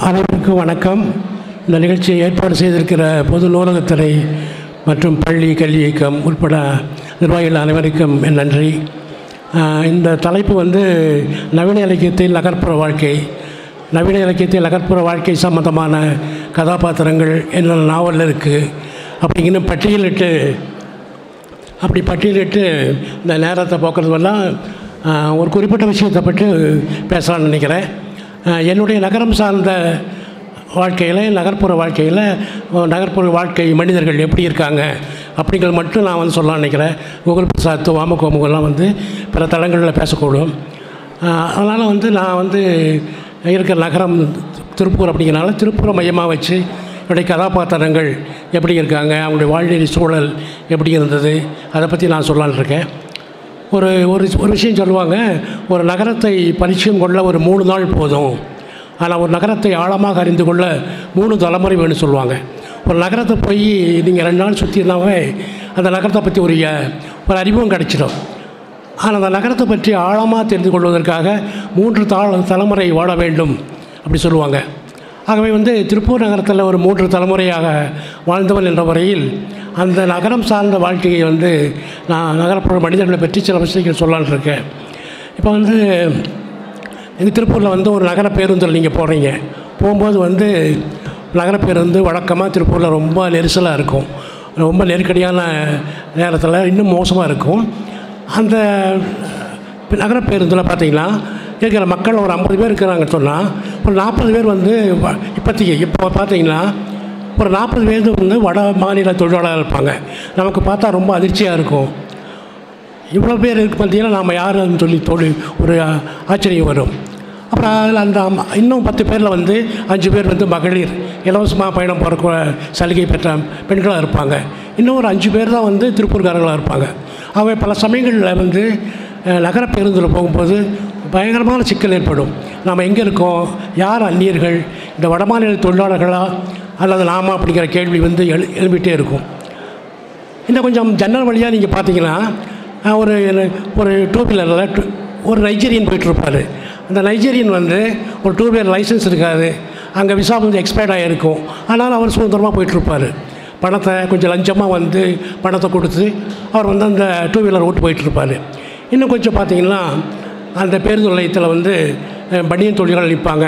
அனைவருக்கும் வணக்கம். இந்த நிகழ்ச்சியை ஏற்பாடு செய்திருக்கிற பொது நூலகத்துறை மற்றும் பள்ளி கல்வி இயக்கம் உட்பட நிர்வாகிகள் அனைவருக்கும் என் நன்றி. இந்த தலைப்பு வந்து நவீன இலக்கியத்தில் நகர்ப்புற வாழ்க்கை நவீன இலக்கியத்தில் நகர்ப்புற வாழ்க்கை சம்பந்தமான கதாபாத்திரங்கள் என்னென்ன நாவல் இருக்குது அப்படிங்கன்னு பட்டியலிட்டு அப்படி பட்டியலிட்டு இந்த நேரத்தை போக்குறதுவெல்லாம் ஒரு குறிப்பிட்ட விஷயத்தை பற்றி பேசலாம்னு நினைக்கிறேன். என்னுடைய நகரம் சார்ந்த வாழ்க்கையில் நகர்ப்புற வாழ்க்கையில் நகர்ப்புற வாழ்க்கை மனிதர்கள் எப்படி இருக்காங்க அப்படிங்கிறது மட்டும் நான் வந்து சொல்லலாம்னு நினைக்கிறேன். கூகுள் பிரசாத் வாமகோமுகெல்லாம் வந்து பிற தளங்களில் பேசக்கூடும். அதனால் வந்து நான் வந்து இருக்கிற நகரம் திருப்பூர் அப்படிங்கிறனால திருப்பூரை மையமாக வச்சு என்னுடைய கதாபாத்திரங்கள் எப்படி இருக்காங்க அவங்களுடைய வாழ்நிலை சூழல் எப்படி இருந்தது அதை பற்றி நான் சொல்லலான் இருக்கேன். ஒரு ஒரு ஒரு விஷயம் சொல்லுவாங்க ஒரு நகரத்தை பரிச்சயம் கொள்ள ஒரு மூணு நாள் போதும். ஆனால் ஒரு நகரத்தை ஆழமாக அறிந்து கொள்ள மூணு தலைமுறை வேணும்னு சொல்லுவாங்க. ஒரு நகரத்தை போய் நீங்கள் ரெண்டு நாள் சுற்றினாவே அந்த நகரத்தை பற்றி ஒரு ஒரு அறிமுகம் கிடைச்சிடும். ஆனால் அந்த நகரத்தை பற்றி ஆழமாக தெரிந்து கொள்வதற்காக மூன்று தாழ தலைமுறை வாழ வேண்டும் அப்படி சொல்லுவாங்க. ஆகவே வந்து திருப்பூர் நகரத்தில் ஒரு மூன்று தலைமுறையாக வாழ்ந்தவன் என்ற முறையில் அந்த நகரம் சார்ந்த வாழ்க்கையை வந்து நான் நகரப்புற மனிதர்களை பற்றி சில விஷயங்கள் சொல்லலான்னு இருக்கேன். இப்போ வந்து எங்கள் திருப்பூரில் வந்து ஒரு நகர பேருந்தில் நீங்கள் போகிறீங்க போகும்போது வந்து நகர பேருந்து வழக்கமாக திருப்பூரில் ரொம்ப நெரிசலாக இருக்கும். ரொம்ப நெருக்கடியான நேரத்தில் இன்னும் மோசமாக இருக்கும். அந்த நகர பேருந்தில் பார்த்தீங்கன்னா இருக்கிற மக்கள் ஒரு ஐம்பது பேர் இருக்கிறாங்கன்னு சொன்னால் ஒரு நாற்பது பேர் வந்து வ- இப்போதைக்கு இப்போ பார்த்தீங்கன்னா ஒரு நாற்பது பேர் வந்து வட மாநில தொழிலாளர் இருப்பாங்க. நமக்கு பார்த்தா ரொம்ப அதிர்ச்சியாக இருக்கும். இவ்வளோ பேர் இருக்கு பார்த்தீங்கன்னா நாம் யாருன்னு சொல்லி தொழில் ஒரு ஆச்சரியம் வரும். அப்புறம் அதில் அந்த இன்னும் பத்து பேரில் வந்து அஞ்சு பேர் வந்து மகளிர். இலவசமாக பயணம் போகிற சலுகை பெற்ற பெண்களாக இருப்பாங்க. இன்னும் ஒரு அஞ்சு பேர் தான் வந்து திருப்பூர்காரங்களாக இருப்பாங்க. அவை பல சமயங்களில் வந்து நகர பேருந்தில் போகும்போது பயங்கரமான சிக்கல் ஏற்படும். நாம் எங்கே இருக்கோம்? யார் அந்நியர்கள்? இந்த வடமாநில தொழிலாளர்களாக அல்லது நாம அப்படிங்கிற கேள்வி வந்து எழு எழுப்பிட்டே இருக்கும். இன்னும் கொஞ்சம் ஜன்னல் வழியாக நீங்கள் பார்த்தீங்கன்னா ஒரு ஒரு டூ வீலரில் ஒரு நைஜீரியன் போயிட்டுருப்பார். அந்த நைஜீரியன் வந்து ஒரு டூ வீலர் லைசன்ஸ் இருக்காது. அங்கே விசா வந்து எக்ஸ்பயர்ட் ஆகிருக்கும் ஆனால் அவர் சுதந்திரமாக போயிட்டுருப்பார். பணத்தை கொஞ்சம் லஞ்சமாக வந்து பணத்தை கொடுத்து அவர் வந்து அந்த டூ வீலர் ஓட்டு போயிட்டுருப்பார். இன்னும் கொஞ்சம் பார்த்தீங்கன்னா அந்த பேருந்து நிலையத்தில் வந்து பனியன் தொழில்கள் நிற்பாங்க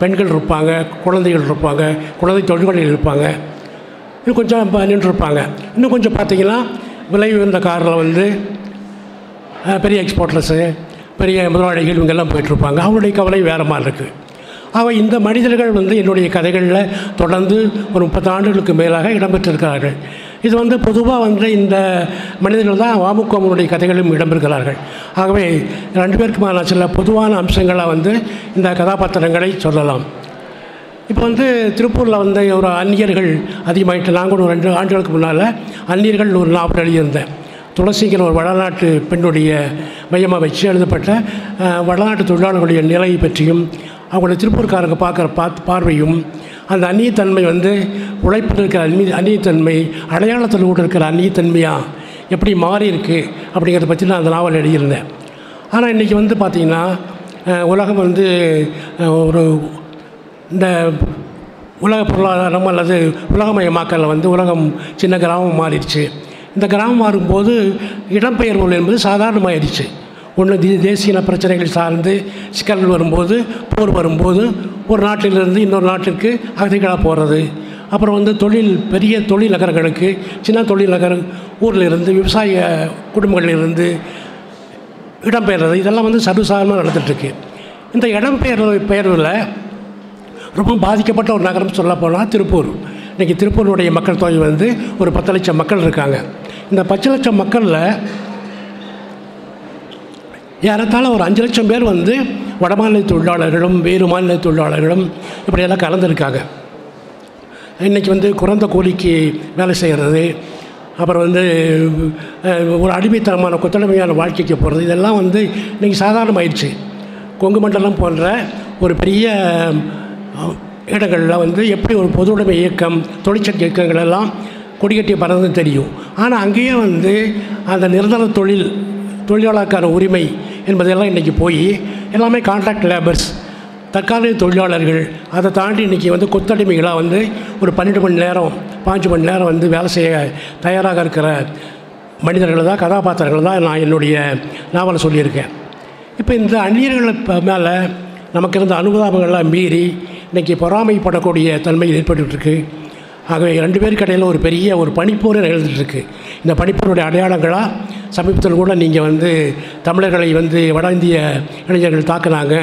பெண்கள் இருப்பாங்க குழந்தைகள் இருப்பாங்க குழந்தை தொழில்களில் இருப்பாங்க. இன்னும் கொஞ்சம் நின்றுருப்பாங்க. இன்னும் கொஞ்சம் பார்த்தீங்கன்னா விலை உயர்ந்த காரில் வந்து பெரிய எக்ஸ்போர்ட்டர்ஸு பெரிய முதலாளிகள் இவங்கெல்லாம் போயிட்டுருப்பாங்க. அவங்களுடைய கவலை வேறு மாதிரி இருக்குது அவள் இந்த மனிதர்கள் வந்து என்னுடைய கதைகளில் தொடர்ந்து ஒரு முப்பது ஆண்டுகளுக்கு மேலாக இடம்பெற்றிருக்கிறார்கள். இது வந்து பொதுவாக வந்து இந்த மனிதர்கள் தான் வாமுக்கோமனுடைய கதைகளும் இடம்பெறுகிறார்கள். ஆகவே ரெண்டு பேருக்குமான சில பொதுவான அம்சங்களாக வந்து இந்த கதாபாத்திரங்களை சொல்லலாம். இப்போ வந்து திருப்பூரில் வந்து ஒரு அந்நியர்கள் அதிகமாகிட்டு நான் கூட ஒரு ரெண்டு ஆண்டுகளுக்கு முன்னால் அந்நியர்கள் ஒரு நாவல் எழுதியிருந்தேன். துளசிங்கிற ஒரு வடநாட்டு பெண்ணுடைய மையமாக வச்சு எழுதப்பட்ட வடநாட்டு தொழிலாளர்களுடைய நிலை பற்றியும் அவங்களுடைய திருப்பூர்காரங்க பார்க்குற பாத் பார்வையும் அந்த அந்நியத்தன்மை வந்து உழைப்பில் இருக்கிற அந்நிய அந்நியத்தன்மை அடையாளத்தில் கூட இருக்கிற அந்நியத்தன்மையாக எப்படி மாறியிருக்கு அப்படிங்கிறத பற்றி நான் அந்த நாவல் எழுதியிருந்தேன். ஆனால் இன்றைக்கி வந்து பார்த்திங்கன்னா உலகம் வந்து ஒரு இந்த உலக பொருளாதாரம் அல்லது உலகமயமாக்கலில் வந்து உலகம் சின்ன கிராமம் மாறிடுச்சு. இந்த கிராமம் மாறும்போது இடம்பெயர்வுகள் என்பது சாதாரணமாகிடுச்சு ஒன்று தேசிய பிரச்சனைகள் சார்ந்து சிக்கல்கள் வரும்போது போர் வரும்போது ஒரு நாட்டிலிருந்து இன்னொரு நாட்டிற்கு அகதிகளாக போகிறது அப்புறம் வந்து தொழில் பெரிய தொழில் நகரங்களுக்கு சின்ன தொழில் நகர ஊரில் இருந்து விவசாய குடும்பங்களில் இருந்து இடம்பெயர்றது இதெல்லாம் வந்து சர்வசாதாரணமாக நடந்துகிட்ருக்கு இந்த இடம்பெயர்வு பெயர்வில் ரொம்ப பாதிக்கப்பட்ட ஒரு நகரம் சொல்ல போனால் திருப்பூர். இன்றைக்கி திருப்பூருடைய மக்கள் தொகை வந்து ஒரு பத்து லட்சம் மக்கள் இருக்காங்க. இந்த பத்து லட்சம் மக்களில் ஏறத்தாழ ஒரு அஞ்சு லட்சம் பேர் வந்து வடமாநில தொழிலாளர்களும் வேறு மாநில தொழிலாளர்களும் இப்படியெல்லாம் கலந்துருக்காங்க. இன்றைக்கி வந்து குறைந்த கூலிக்கு வேலை செய்கிறது அப்புறம் வந்து ஒரு அடிமைத்தனமான கொத்தடிமையான வாழ்க்கைக்கு போகிறது இதெல்லாம் வந்து இன்றைக்கி சாதாரணமாயிடுச்சு கொங்கு மண்டலம் போன்ற ஒரு பெரிய இடங்களில் வந்து எப்படி ஒரு பொது உடைமை இயக்கம் தொழிற்சங்க இயக்கங்கள் எல்லாம் கொடிக்கட்டி பறந்து தெரியும். ஆனால் அங்கேயே வந்து அந்த நிரந்தர தொழில் தொழிலாளருக்கான உரிமை என்பதெல்லாம் இன்றைக்கி போய் எல்லாமே கான்ட்ராக்ட் லேபர்ஸ் தற்காலிக தொழிலாளர்கள் அதை தாண்டி இன்றைக்கி வந்து கொத்தடிமைகளாக வந்து ஒரு பன்னெண்டு மணி நேரம் பாஞ்சு மணி நேரம் வந்து வேலை செய்ய தயாராக இருக்கிற மனிதர்கள் தான் கதாபாத்திரங்கள் தான் நான் என்னுடைய நாவலை சொல்லியிருக்கேன். இப்போ இந்த அந்நியர்கள் மேலே நமக்கு இருந்த அனுதாபங்கள்லாம் மீறி இன்றைக்கி பொறாமைப்படக்கூடிய தன்மை ஏற்பட்டுருக்கு ஆகவே ரெண்டு பேருக்கு இடையில் ஒரு பெரிய ஒரு பனிப்போர் நிகழ்ந்துட்டுருக்கு. இந்த பனிப்போருடைய அடையாளங்களாக சமீபத்தில் கூட நீங்கள் வந்து தமிழர்களை வந்து வட இந்திய இளைஞர்கள் தாக்குனாங்க.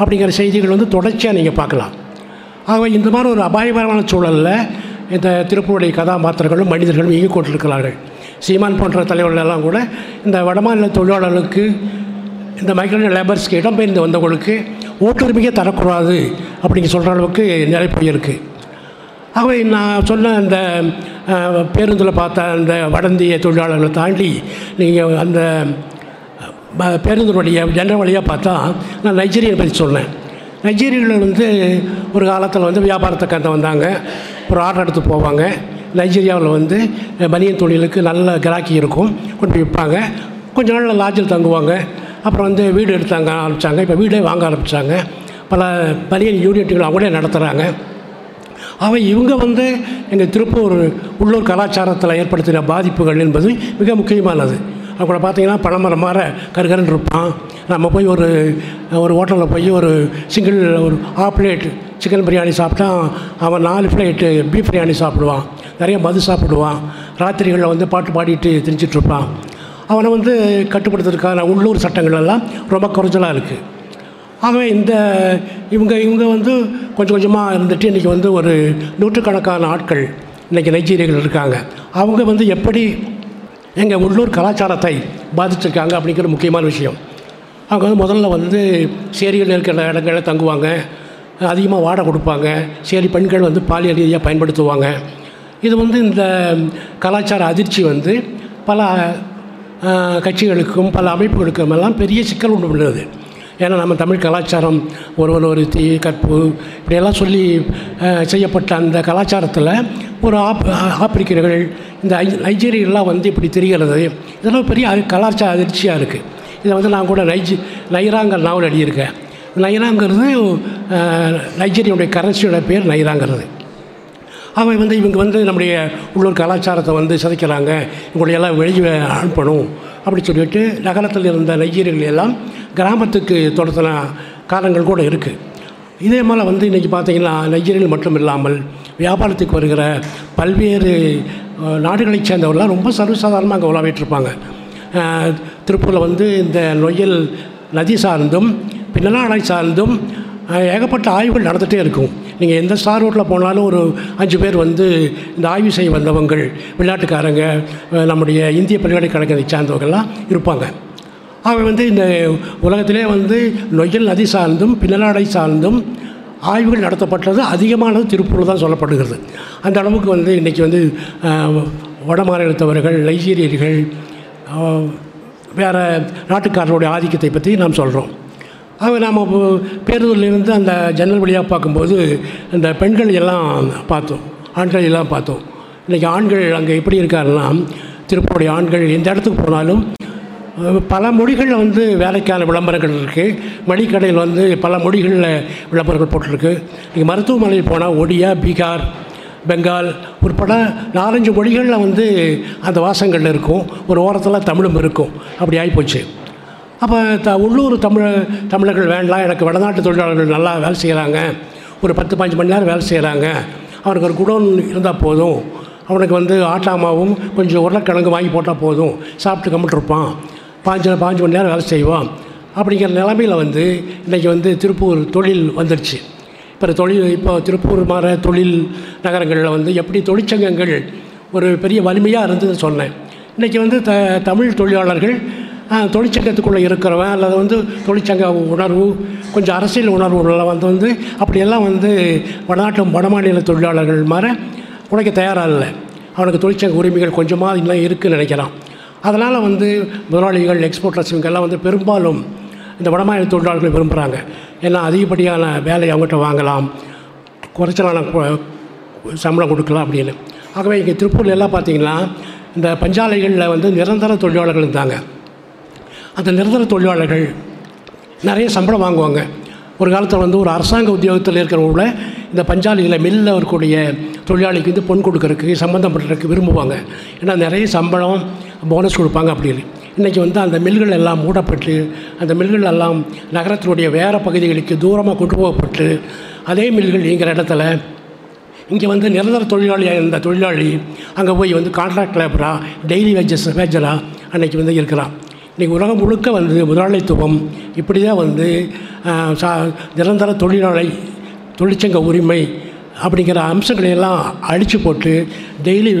அப்படிங்கிற செய்திகள் வந்து தொடர்ச்சியாக நீங்கள் பார்க்கலாம். ஆகவே இந்த மாதிரி ஒரு அபாயகரமான சூழலில் இந்த திருப்பூருடைய கதாபாத்திரங்களும் மனிதர்களும் இயங்கிக் கொண்டிருக்கிறார்கள். சீமான் போன்ற தலைவர்கள் எல்லாம் கூட இந்த வடமாநில தொழிலாளர்களுக்கு இந்த மைக்ரோ லேபர்ஸ்க்கு இடம்பெயர்ந்து வந்தவங்களுக்கு ஓட்டுரிமையே தரக்கூடாது அப்படிங்க சொல்கிற அளவுக்கு நிலை இருக்குது ஆகவே நான் சொன்ன அந்த பேருந்தில் பார்த்த அந்த வடந்திய தொழிலாளர்களை தாண்டி நீங்கள் அந்த ப- பேருந்தினுடைய ஜெண்டர் வழியாக பார்த்தா நான் நைஜீரியன் பற்றி சொன்னேன். நைஜீரியர்கள் வந்து ஒரு காலத்தில் வந்து வியாபாரத்தை கண்டு வந்தாங்க. ஒரு ஆர்டர் எடுத்து போவாங்க. நைஜீரியாவில் வந்து பனியன் தொழிலுக்கு நல்ல கிராக்கி இருக்கும். கொண்டு போய் விற்பாங்க. கொஞ்ச நாள் லாட்ஜில் தங்குவாங்க. அப்புறம் வந்து வீடு எடுத்தாங்க ஆரம்பித்தாங்க இப்போ வீடே வாங்க ஆரம்பித்தாங்க பல பனியன் யூனிட்டுகள் அவங்களே நடத்துகிறாங்க அவை இவங்க வந்து எங்கள் திருப்பூர் உள்ளூர் கலாச்சாரத்தில் ஏற்படுத்தின பாதிப்புகள் என்பது மிக முக்கியமானது. அவங்கள பார்த்தீங்கன்னா பழமரம் மாற கருகரன் இருப்பான். நம்ம போய் ஒரு ஒரு ஹோட்டலில் போய் ஒரு சிங்கிள் ஒரு ஆஃப் பிளேட் சிக்கன் பிரியாணி சாப்பிட்டா அவன் நாலு பிளேட்டு பீஃப் பிரியாணி சாப்பிடுவான். நிறைய மது சாப்பிடுவான். ராத்திரிகளில் வந்து பாட்டு பாடிட்டு திரிச்சிட்டு அவனை வந்து கட்டுப்படுத்துறதுக்கான உள்ளூர் சட்டங்கள் எல்லாம் ரொம்ப குறைச்சலாக இருக்குது ஆகவே இந்த இவங்க இவங்க வந்து கொஞ்சம் கொஞ்சமாக இருந்துட்டு இன்றைக்கி வந்து ஒரு நூற்றுக்கணக்கான ஆட்கள் இன்றைக்கி நைஜீரியர்கள் இருக்காங்க. அவங்க வந்து எப்படி எங்கள் உள்ளூர் கலாச்சாரத்தை பாதிச்சிருக்காங்க அப்படிங்கிற முக்கியமான விஷயம். அவங்க வந்து முதல்ல வந்து சேரிகள் இருக்கிற இடங்களில் தங்குவாங்க. அதிகமாக வாடகை கொடுப்பாங்க. சேரி பெண்கள் வந்து பாலியல் ரீதியாக பயன்படுத்துவாங்க. இது வந்து இந்த கலாச்சார அதிர்ச்சி வந்து பல கட்சிகளுக்கும் பல அமைப்புகளுக்கும் எல்லாம் பெரிய சிக்கல் உண்டு பண்ணுறது ஏன்னா நம்ம தமிழ் கலாச்சாரம் ஒருவன் ஒரு தீ கற்பு இப்படியெல்லாம் சொல்லி செய்யப்பட்ட அந்த கலாச்சாரத்தில் ஒரு ஆப் ஆப்பிரிக்கர்கள் இந்த ஐ- நைஜீரியெல்லாம் வந்து இப்படி தெரிகிறது. இதெல்லாம் பெரிய கலாச்சார அதிர்ச்சியாக இருக்குது இதை வந்து நான் கூட நைஜி நைராங்கிற நாவல் எழுதியிருக்கேன். நைராங்கிறது ஆஹ், நைஜீரியாவுடைய கரன்சியோட பேர் நைராங்கிறது. அவன் வந்து இவங்க வந்து நம்முடைய உள்ளூர் கலாச்சாரத்தை வந்து சிதைக்கிறாங்க. இவங்களையெல்லாம் வெளியே அனுப்பணும் அப்படி சொல்லிட்டு நகரத்தில் இருந்த நைஜீரியர்கள் எல்லாம் கிராமத்துக்கு தொடர்த்தின காலங்கள் கூட இருக்குது இதே மாதிரி வந்து இன்றைக்கி பார்த்தீங்கன்னா நைஜீரியல் மட்டும் இல்லாமல் வியாபாரத்துக்கு வருகிற பல்வேறு நாடுகளைச் சேர்ந்தவர்கள்லாம் ரொம்ப சர்வசாதாரணமாக அங்கே உலாவிட்டுருப்பாங்க திருப்பூரில் வந்து இந்த நொயல் நதி சார்ந்தும் பின்னலாடை சார்ந்தும் ஏகப்பட்ட ஆய்வுகள் நடந்துகிட்டே இருக்கும். நீங்கள் எந்த ஸ்டார் ரோட்டில் போனாலும் ஒரு அஞ்சு பேர் வந்து இந்த ஆய்வு செய்ய வந்தவங்கள் விளையாட்டுக்காரங்க நம்முடைய இந்திய பல்கலைக்கழகத்தை சார்ந்தவங்கள்லாம் இருப்பாங்க. ஆகவே வந்து இந்த உலகத்திலே வந்து நொய்யல் நதி சார்ந்தும் பின்னலாடை சார்ந்தும் ஆய்வுகள் நடத்தப்பட்டது அதிகமானது திருப்பூர் தான் சொல்லப்படுகிறது. அந்த அளவுக்கு வந்து இன்றைக்கி வந்து வட மாநிலத்தவர்கள் நைஜீரியர்கள் வேறு நாட்டுக்காரருடைய ஆதிக்கத்தை பற்றி நாம் சொல்கிறோம் ஆகவே நாம் பேருந்திலிருந்து அந்த ஜன்னல் வழியாக பார்க்கும்போது அந்த பெண்கள் எல்லாம் பார்த்தோம் ஆண்கள் எல்லாம் பார்த்தோம். இன்றைக்கி ஆண்கள் அங்கே எப்படி இருக்காருன்னா திருப்பூருடைய ஆண்கள் எந்த இடத்துக்கு போனாலும் பல மொழிகளில் வந்து வேலைக்கான விளம்பரங்கள் இருக்குது மளிகடையில் வந்து பல மொழிகளில் விளம்பரங்கள் போட்டிருக்கு. நீங்கள் மருத்துவமனையில் போனால் ஒடியா பீகார் பெங்கால் உட்பட நாலஞ்சு மொழிகளில் வந்து அந்த வாசங்கள் இருக்கும். ஒரு ஓரத்தில் தமிழும் இருக்கும். அப்படி ஆகிப்போச்சு அப்போ த உள்ளூர் தமிழ தமிழர்கள் வேண்டாம். எனக்கு வடநாட்டு தொழிலாளர்கள் நல்லா வேலை செய்கிறாங்க ஒரு பத்து பாஞ்சு மணி நேரம் வேலை செய்கிறாங்க அவனுக்கு ஒரு குடோன் இருந்தால் போதும். அவனுக்கு வந்து ஆட்டாமாவும் கொஞ்சம் உருளைக்கிழங்கு வாங்கி போட்டால் போதும். சாப்பிட்டு கம்மிட்டு இருப்பான். பாஞ்சு பாஞ்சு மணி நேரம் வேலை செய்வோம். அப்படிங்கிற நிலமையில் வந்து இன்றைக்கி வந்து திருப்பூர் தொழில் வந்துடுச்சு இப்போ தொழில் இப்போ திருப்பூர் மாற தொழில் நகரங்களில் வந்து எப்படி தொழிற்சங்கங்கள் ஒரு பெரிய வலிமையாக இருந்ததுன்னு சொன்னேன். இன்றைக்கி வந்து த தமிழ் தொழிலாளர்கள் தொழிற்சங்கத்துக்குள்ளே இருக்கிறவன் அல்லது வந்து தொழிற்சங்க உணர்வு கொஞ்சம் அரசியல் உணர்வு உள்ள வந்து வந்து அப்படியெல்லாம் வந்து வடநாட்டு வடமாநில தொழிலாளர்கள் மாற உழைக்க தயாராக இல்லை. அவனுக்கு தொழிற்சங்க உரிமைகள் கொஞ்சமாக இன்னும் இருக்குதுன்னு நினைக்கிறான். அதனால் வந்து முதலாளிகள் எக்ஸ்போர்ட்டர்ஸ் இவங்கெல்லாம் வந்து பெரும்பாலும் இந்த வடமாநில தொழிலாளர்கள் விரும்புகிறாங்க ஏன்னா அதிகப்படியான வேலையை அவங்ககிட்ட வாங்கலாம். குறைச்சலான சம்பளம் கொடுக்கலாம் அப்படின்னு. ஆகவே இங்கே திருப்பூரில் எல்லாம் பார்த்தீங்கன்னா இந்த பஞ்சாலைகளில் வந்து நிரந்தர தொழிலாளர்கள் இருந்தாங்க. அந்த நிரந்தர தொழிலாளர்கள் நிறைய சம்பளம் வாங்குவாங்க. ஒரு காலத்தில் வந்து ஒரு அரசாங்க உத்தியோகத்தில் இருக்கிறவங்கள இந்த பஞ்சாலையில் மில்லில் இருக்கக்கூடிய தொழிலாளிக்கு வந்து பொன் கொடுக்கறதுக்கு சம்மந்தப்பட்டிருக்கு விரும்புவாங்க. ஏன்னா நிறைய சம்பளம் போனஸ் கொடுப்பாங்க அப்படின்னு. இன்றைக்கி வந்து அந்த மில்கள் எல்லாம் மூடப்பட்டு அந்த மில்கள் எல்லாம் நகரத்தினுடைய வேறு பகுதிகளுக்கு தூரமாக கொண்டு போகப்பட்டு அதே மில்கள் இயங்குகிற இடத்துல இங்கே வந்து நிரந்தர தொழிலாளியாக இருந்த தொழிலாளி அங்கே போய் வந்து கான்ட்ராக்ட் லேபராக டெய்லி வேஜஸ் வேஜராக அன்றைக்கி வந்து இருக்கிறான் இன்றைக்கி உலகம் முழுக்க வந்து முதலாளித்துவம் இப்படி தான் வந்து சா நிரந்தர தொழிலாளி தொழிற்சங்க உரிமை அப்படிங்கிற அம்சங்களையெல்லாம் அழித்து போட்டு daily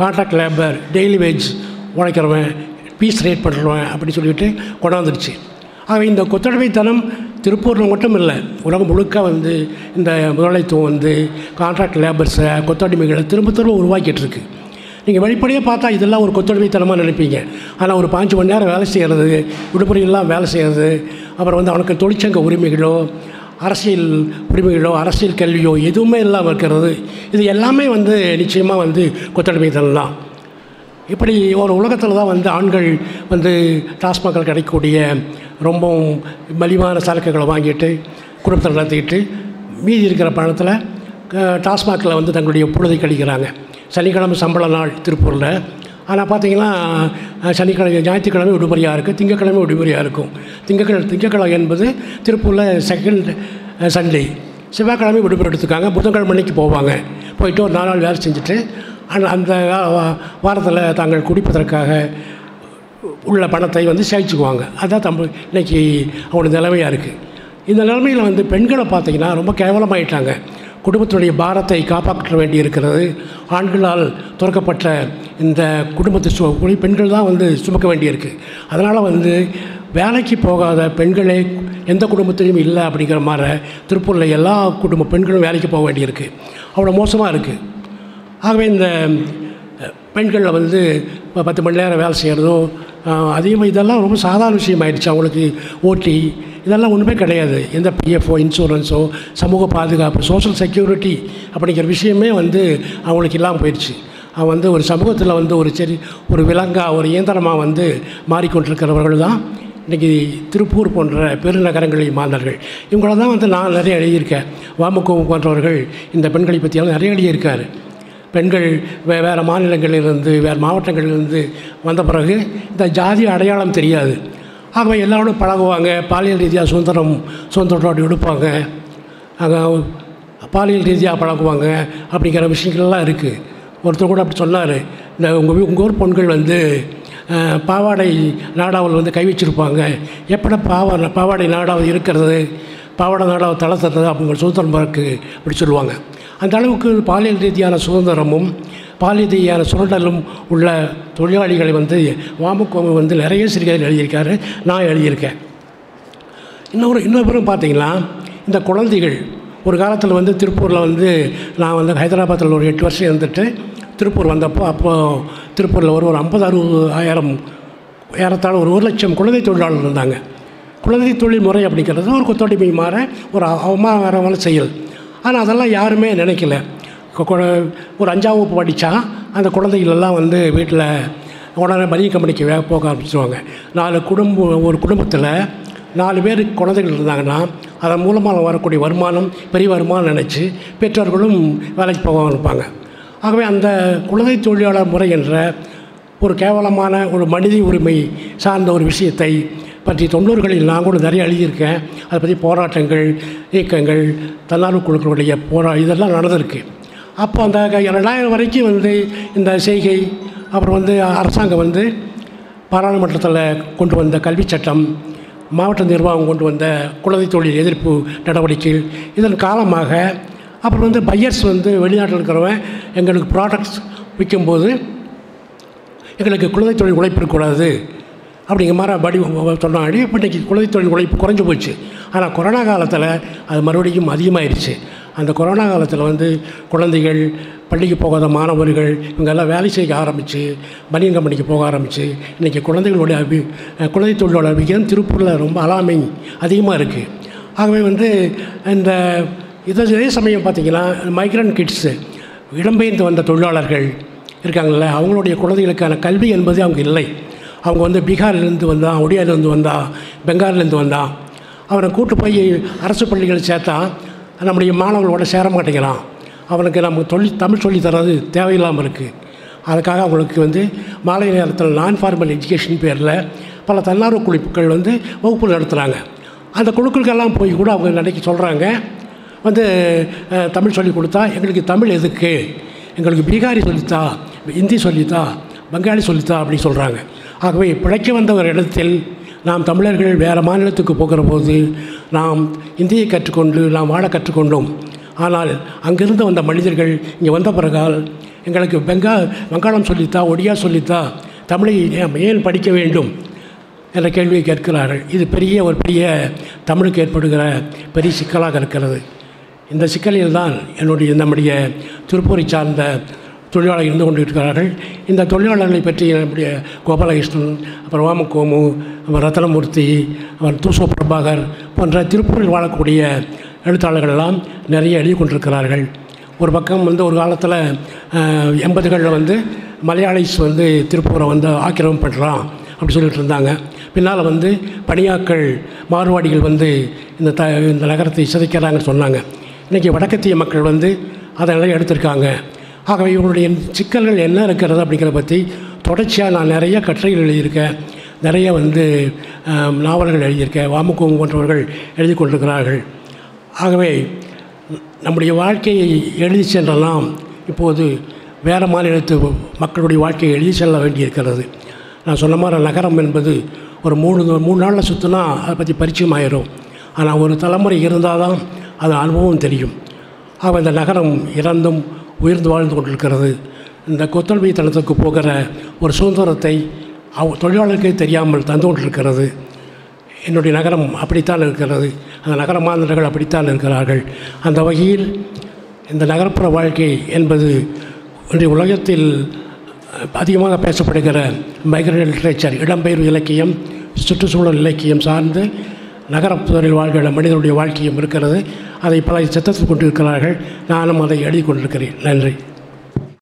contract labour daily wage உழைக்கிறவன் piece rate பண்ணுறவன் அப்படின்னு சொல்லிட்டு கொண்டாந்துருச்சு. ஆக இந்த கொத்தடிமைத்தனம் திருப்பூரில் மட்டும் இல்லை உலகம் முழுக்க வந்து இந்த முதலாளித்துவம் வந்து கான்ட்ராக்ட் லேபர்ஸை கொத்தடிமைகளை திரும்ப திரும்ப உருவாக்கிட்டுருக்கு. நீங்கள் வெளிப்படையாக பார்த்தா இதெல்லாம் ஒரு கொத்தடிமைத்தனமாக நினைப்பீங்க. ஆனால் ஒரு பாஞ்சு மணி நேரம் வேலை செய்கிறது விடுமுறையெல்லாம் வேலை செய்கிறது அப்புறம் வந்து அவனுக்கு தொழிற்சங்க உரிமைகளோ அரசியல் உரிமைகளோ அரசியல் கல்வியோ எதுவுமே இல்லாமல் இருக்கிறது. இது எல்லாமே வந்து நிச்சயமாக வந்து கொத்தடிமைத்தனம் தான் இப்படி ஒரு உலகத்தில் தான் வந்து ஆண்கள் வந்து டாஸ்மாகில் கிடைக்கக்கூடிய ரொம்பவும் மலிவான சரக்குகளை வாங்கிட்டு குடும்பத்தை நடத்திக்கிட்டு மீதி இருக்கிற பணத்தில் டாஸ்மாகில் வந்து தங்களுடைய பொழுதை கழிக்கிறாங்க. சனிக்கிழமை சம்பள நாள் திருப்பூரில். ஆனால் பார்த்தீங்கன்னா சனிக்கிழமை ஞாயிற்றுக்கிழமை விடுமுறையாக இருக்குது திங்கக்கிழமை விடுமுறையாக இருக்கும். திங்கக்கிழமை திங்கக்கிழமை என்பது திருப்பூரில் செகண்ட் சண்டே செவ்வாய்க்கிழமை விடுமுறை எடுத்துக்காங்க புதன்கிழமை அன்னைக்கு போவாங்க. போயிட்டு ஒரு நாலு நாள் வேலை செஞ்சுட்டு ஆனால் அந்த வாரத்தில் தாங்கள் குடிப்பதற்காக உள்ள பணத்தை வந்து சேமிச்சுக்குவாங்க. அதுதான் தமிழ் இன்னைக்கு அவனோட நிலைமையாக இருக்குது இந்த நிலைமையில் வந்து பெண்களை பார்த்திங்கன்னா ரொம்ப கேவலமாயிட்டாங்க. குடும்பத்தினுடைய பாரத்தை காப்பாற்ற வேண்டி இருக்கிறது. ஆண்களால் துறக்கப்பட்ட இந்த குடும்பத்தை சு பெண்கள் தான் வந்து சுமக்க வேண்டியிருக்கு அதனால் வந்து வேலைக்கு போகாத பெண்களே எந்த குடும்பத்திலையும் இல்லை அப்படிங்கிற மாதிரி திருப்பூரில் எல்லா குடும்ப பெண்களும் வேலைக்கு போக வேண்டியிருக்கு அவ்வளோ மோசமாக இருக்குது ஆகவே இந்த பெண்களில் வந்து இப்போ பத்து மணி நேரம் வேலை செய்கிறதோ அதிகமாக இதெல்லாம் ரொம்ப சாதாரண விஷயம் ஆயிடுச்சு. அவங்களுக்கு ஓட்டி இதெல்லாம் ஒன்றுமே கிடையாது. எந்த பிஎஃப்ஓ இன்சூரன்ஸோ சமூக பாதுகாப்பு சோஷியல் செக்யூரிட்டி அப்படிங்கிற விஷயமே வந்து அவங்களுக்கு இல்லாமல் போயிடுச்சு. அவன் வந்து ஒரு சமூகத்தில் வந்து ஒரு சரி ஒரு விலங்காக ஒரு இயந்திரமாக வந்து மாறிக்கொண்டிருக்கிறவர்கள் தான் இன்றைக்கி திருப்பூர் போன்ற பெருநகரங்களில் மாந்தர்கள் இவங்கள தான் வந்து நான் நிறைய எழுதியிருக்கேன். வாமுக போன்றவர்கள் இந்த பெண்களை பற்றியெல்லாம் நிறைய எழுதியிருக்காரு. பெண்கள் வே வேறு மாநிலங்களிலிருந்து வேறு மாவட்டங்களிலிருந்து வந்த பிறகு இந்த ஜாதி அடையாளம் தெரியாது. ஆகவே எல்லாரோடும் பழகுவாங்க. பாலியல் ரீதியாக சுதந்திரம் சுதந்திரத்தோடு எடுப்பாங்க. அங்கே பாலியல் ரீதியாக பழகுவாங்க அப்படிங்கிற விஷயங்கள்லாம் இருக்குது ஒருத்தர் கூட அப்படி சொன்னார். இந்த உங்கள் உங்கள் ஊர் பெண்கள் வந்து பாவாடை நாடாவில் வந்து கை வச்சிருப்பாங்க. எப்படி பாவா பாவாடை நாடாவில் இருக்கிறது? பாவாடை நாடாவை தளர்த்துறது அப்படிங்கிற சுதந்திரம் பிறகு அப்படி சொல்லுவாங்க. அந்த அளவுக்கு பாலியல் ரீதியான சுதந்திரமும் பாலியல் ரீதியான சுரண்டலும் உள்ள தொழிலாளிகளை வந்து வாமுக்கோங்க வந்து நிறைய சிறுகதைகள் எழுதியிருக்காரு. நான் எழுதியிருக்கேன். இன்னொரு இன்னொரு பார்த்தீங்கன்னா இந்த குழந்தைகள் ஒரு காலத்தில் வந்து திருப்பூரில் வந்து நான் வந்து ஹைதராபாத்தில் ஒரு எட்டு வருஷம் இருந்துட்டு திருப்பூர் வந்தப்போ அப்போது திருப்பூரில் ஒரு ஒரு ஐம்பது அறுபது ஆயிரம் ஏறத்தாழ ஒரு ஒரு லட்சம் குழந்தை தொழிலாளர் இருந்தாங்க. குழந்தை தொழில் முறை அப்படிங்கிறது ஒரு கொத்தடிமை மாற ஒரு அவமானமான செயல். ஆனால் அதெல்லாம் யாருமே நினைக்கல. ஒரு அஞ்சாம் வகுப்பு படித்தா அந்த குழந்தைகள் எல்லாம் வந்து வீட்டில் உடனே மதிய கம்பெனிக்கு வே போக ஆரம்பிச்சிருவாங்க. நாலு குடும்பம் ஒரு குடும்பத்தில் நாலு பேர் குழந்தைகள் இருந்தாங்கன்னா அதன் மூலமாக வரக்கூடிய வருமானம் பெரிய வருமானம் நினச்சி பெற்றோர்களும் வேலைக்கு போக இருப்பாங்க ஆகவே அந்த குழந்தை தொழிலாளர் முறை என்ற ஒரு கேவலமான ஒரு மனித உரிமை சார்ந்த ஒரு விஷயத்தை பற்றி தொண்ணூறுகளில் நான் கூட நிறைய எழுதியிருக்கேன். அதை பற்றி போராட்டங்கள் இயக்கங்கள் தன்னார்வ குழுக்களுடைய போரா இதெல்லாம் நடந்திருக்கு. அப்போ அந்த ரெண்டாயிரம் வரைக்கும் வந்து இந்த செய்கை அப்புறம் வந்து அரசாங்கம் வந்து பாராளுமன்றத்தில் கொண்டு வந்த கல்விச் சட்டம் மாவட்ட நிர்வாகம் கொண்டு வந்த குழந்தை தொழில் எதிர்ப்பு நடவடிக்கைகள் இதன் காலமாக அப்புறம் வந்து பையர்ஸ் வந்து வெளிநாட்டில் இருக்கிறவன் எங்களுக்கு ப்ராடக்ட்ஸ் விற்கும்போது எங்களுக்கு குழந்தை தொழில் உழைப்பு இருக்கக்கூடாது. அப்படிங்கிற மாதிரி படி சொன்னாடி இப்போ இன்றைக்கி குழந்தை தொழில் உழைப்பு குறைஞ்சு போச்சு. ஆனால் கொரோனா காலத்தில் அது மறுபடியும் அதிகமாயிருச்சு. அந்த கொரோனா காலத்தில் வந்து குழந்தைகள் பள்ளிக்கு போகாத மாணவர்கள் இவங்கெல்லாம் வேலை செய்ய ஆரம்பித்து பனியன் கம்பெனிக்கு போக ஆரம்பித்து இன்றைக்கி குழந்தைகளுடைய அபி குழந்தை தொழிலாளர் விகிதம் திருப்பூரில் ரொம்ப அலாமை அதிகமாக இருக்குது ஆகவே வந்து இந்த இதை இதே சமயம் பார்த்திங்கன்னா மைக்ரண்ட் கிட்ஸு இடம்பெயர்ந்து வந்த தொழிலாளர்கள் இருக்காங்கள்ல அவங்களுடைய குழந்தைகளுக்கான கல்வி என்பது அவங்க இல்லை. அவங்க வந்து பீகார்லேருந்து வந்தான் ஒடியாவிலேருந்து வந்தான் பெங்கால்லேருந்து வந்தான் அவனை கூட்டு போய் அரசு பள்ளிகள் சேர்த்தா நம்முடைய மாணவர்களோட சேர மாட்டேங்கிறான் அவனுக்கு நம்ம தொழில் தமிழ் சொல்லி தர்றது தேவையில்லாமல் இருக்குது அதுக்காக அவங்களுக்கு வந்து மாலை நேரத்தில் நான் ஃபார்மல் எஜுகேஷன் பேரில் பல தன்னார்வ குழுக்கள் வந்து வகுப்பு நடத்துகிறாங்க அந்த குழுக்களுக்கெல்லாம் போய் கூட அவங்க நினைக்க சொல்கிறாங்க வந்து தமிழ் சொல்லி கொடுத்தா எங்களுக்கு தமிழ் எதுக்கு? எங்களுக்கு பீகாரி சொல்லித்தா ஹிந்தி சொல்லித்தா பங்காளி சொல்லித்தா அப்படின்னு சொல்கிறாங்க ஆகவே பிழைக்க வந்த ஒரு இடத்தில் நாம் தமிழர்கள் வேறு மாநிலத்துக்கு போகிற போது நாம் இந்தியை கற்றுக்கொண்டு நாம் வாழ கற்றுக்கொண்டோம். ஆனால் அங்கிருந்து வந்த மனிதர்கள் இங்கே வந்த பிறகால் எங்களுக்கு பெங்கா வங்காளம் சொல்லித்தா ஒடியா சொல்லித்தா தமிழை ஏன் ஏன் படிக்க வேண்டும் என்ற கேள்வியை கேட்கிறார்கள். இது பெரிய ஒரு பெரிய தமிழுக்கு ஏற்படுகிற பெரிய சிக்கலாக இருக்கிறது. இந்த சிக்கலில் தான் என்னுடைய நம்முடைய திருப்பூரை சார்ந்த தொழிலாளர் இருந்து கொண்டு இருக்கிறார்கள் இந்த தொழிலாளர்களை பற்றி நம்முடைய கோபாலகிருஷ்ணன் அப்புறம் வாமகோமு அப்புறம் ரத்னமூர்த்தி அப்புறம் தூசோ பிரபாகர் போன்ற திருப்பூரில் வாழக்கூடிய எழுத்தாளர்கள் எல்லாம் நிறைய எழுதி கொண்டிருக்கிறார்கள். ஒரு பக்கம் வந்து ஒரு காலத்தில் எண்பதுகளில் வந்து மலையாளிஸ் வந்து திருப்பூரை வந்து ஆக்கிரமம் பண்ணுறான் அப்படி சொல்லிட்டு இருந்தாங்க. பின்னால் வந்து பணியாக்கள் மார்வாடிகள் வந்து இந்த த இந்த நகரத்தை சிதைக்கிறாங்கன்னு சொன்னாங்க. இன்றைக்கி வடக்கத்திய மக்கள் வந்து அதெல்லாம் எடுத்திருக்காங்க. ஆகவே இவங்களுடைய சிக்கல்கள் என்ன இருக்கிறது அப்படிங்கிறத பற்றி தொடர்ச்சியாக நான் நிறைய கட்டுரைகள் எழுதியிருக்கேன். நிறைய வந்து நாவல்கள் எழுதியிருக்கேன். வாமுகோம் போன்றவர்கள் எழுதி கொண்டிருக்கிறார்கள். ஆகவே நம்முடைய வாழ்க்கையை எழுதி சென்றெல்லாம் இப்போது வேறு மாநிலத்து மக்களுடைய வாழ்க்கையை எழுதி செல்ல வேண்டியிருக்கிறது. நான் சொன்ன மாதிரி நகரம் என்பது ஒரு மூணு மூணு நாளில் சுற்றினா அதை பற்றி பரிச்சயம் ஆயிரும். ஆனால் ஒரு தலைமுறை இருந்தால் தான் அது அனுபவம் தெரியும். ஆக இந்த நகரம் இறந்தும் உயர்ந்து வாழ்ந்து கொண்டிருக்கிறது. இந்த கொத்தொழில்தனத்துக்கு போகிற ஒரு சுதந்திரத்தை அவ தொழிலாளர்களுக்கே தெரியாமல் தந்து கொண்டிருக்கிறது. என்னுடைய நகரம் அப்படித்தான் இருக்கிறது. அந்த நகர மாநிலர்கள் அப்படித்தான் இருக்கிறார்கள். அந்த வகையில் இந்த நகர்ப்புற வாழ்க்கை என்பது இன்றைய உலகத்தில் அதிகமாக பேசப்படுகிற மைக்ரேட் லிட்ரேச்சர் இடம்பெயர்வு இலக்கியம் சுற்றுச்சூழல் இலக்கியம் சார்ந்து நகரப்புறத்தில் வாழ்கிற மனிதனுடைய வாழ்க்கையும் இருக்கிறது. அதை பல சித்தத்தில் கொண்டிருக்கிறார்கள். நானும் அதை எழுதி கொண்டிருக்கிறேன் நன்றி.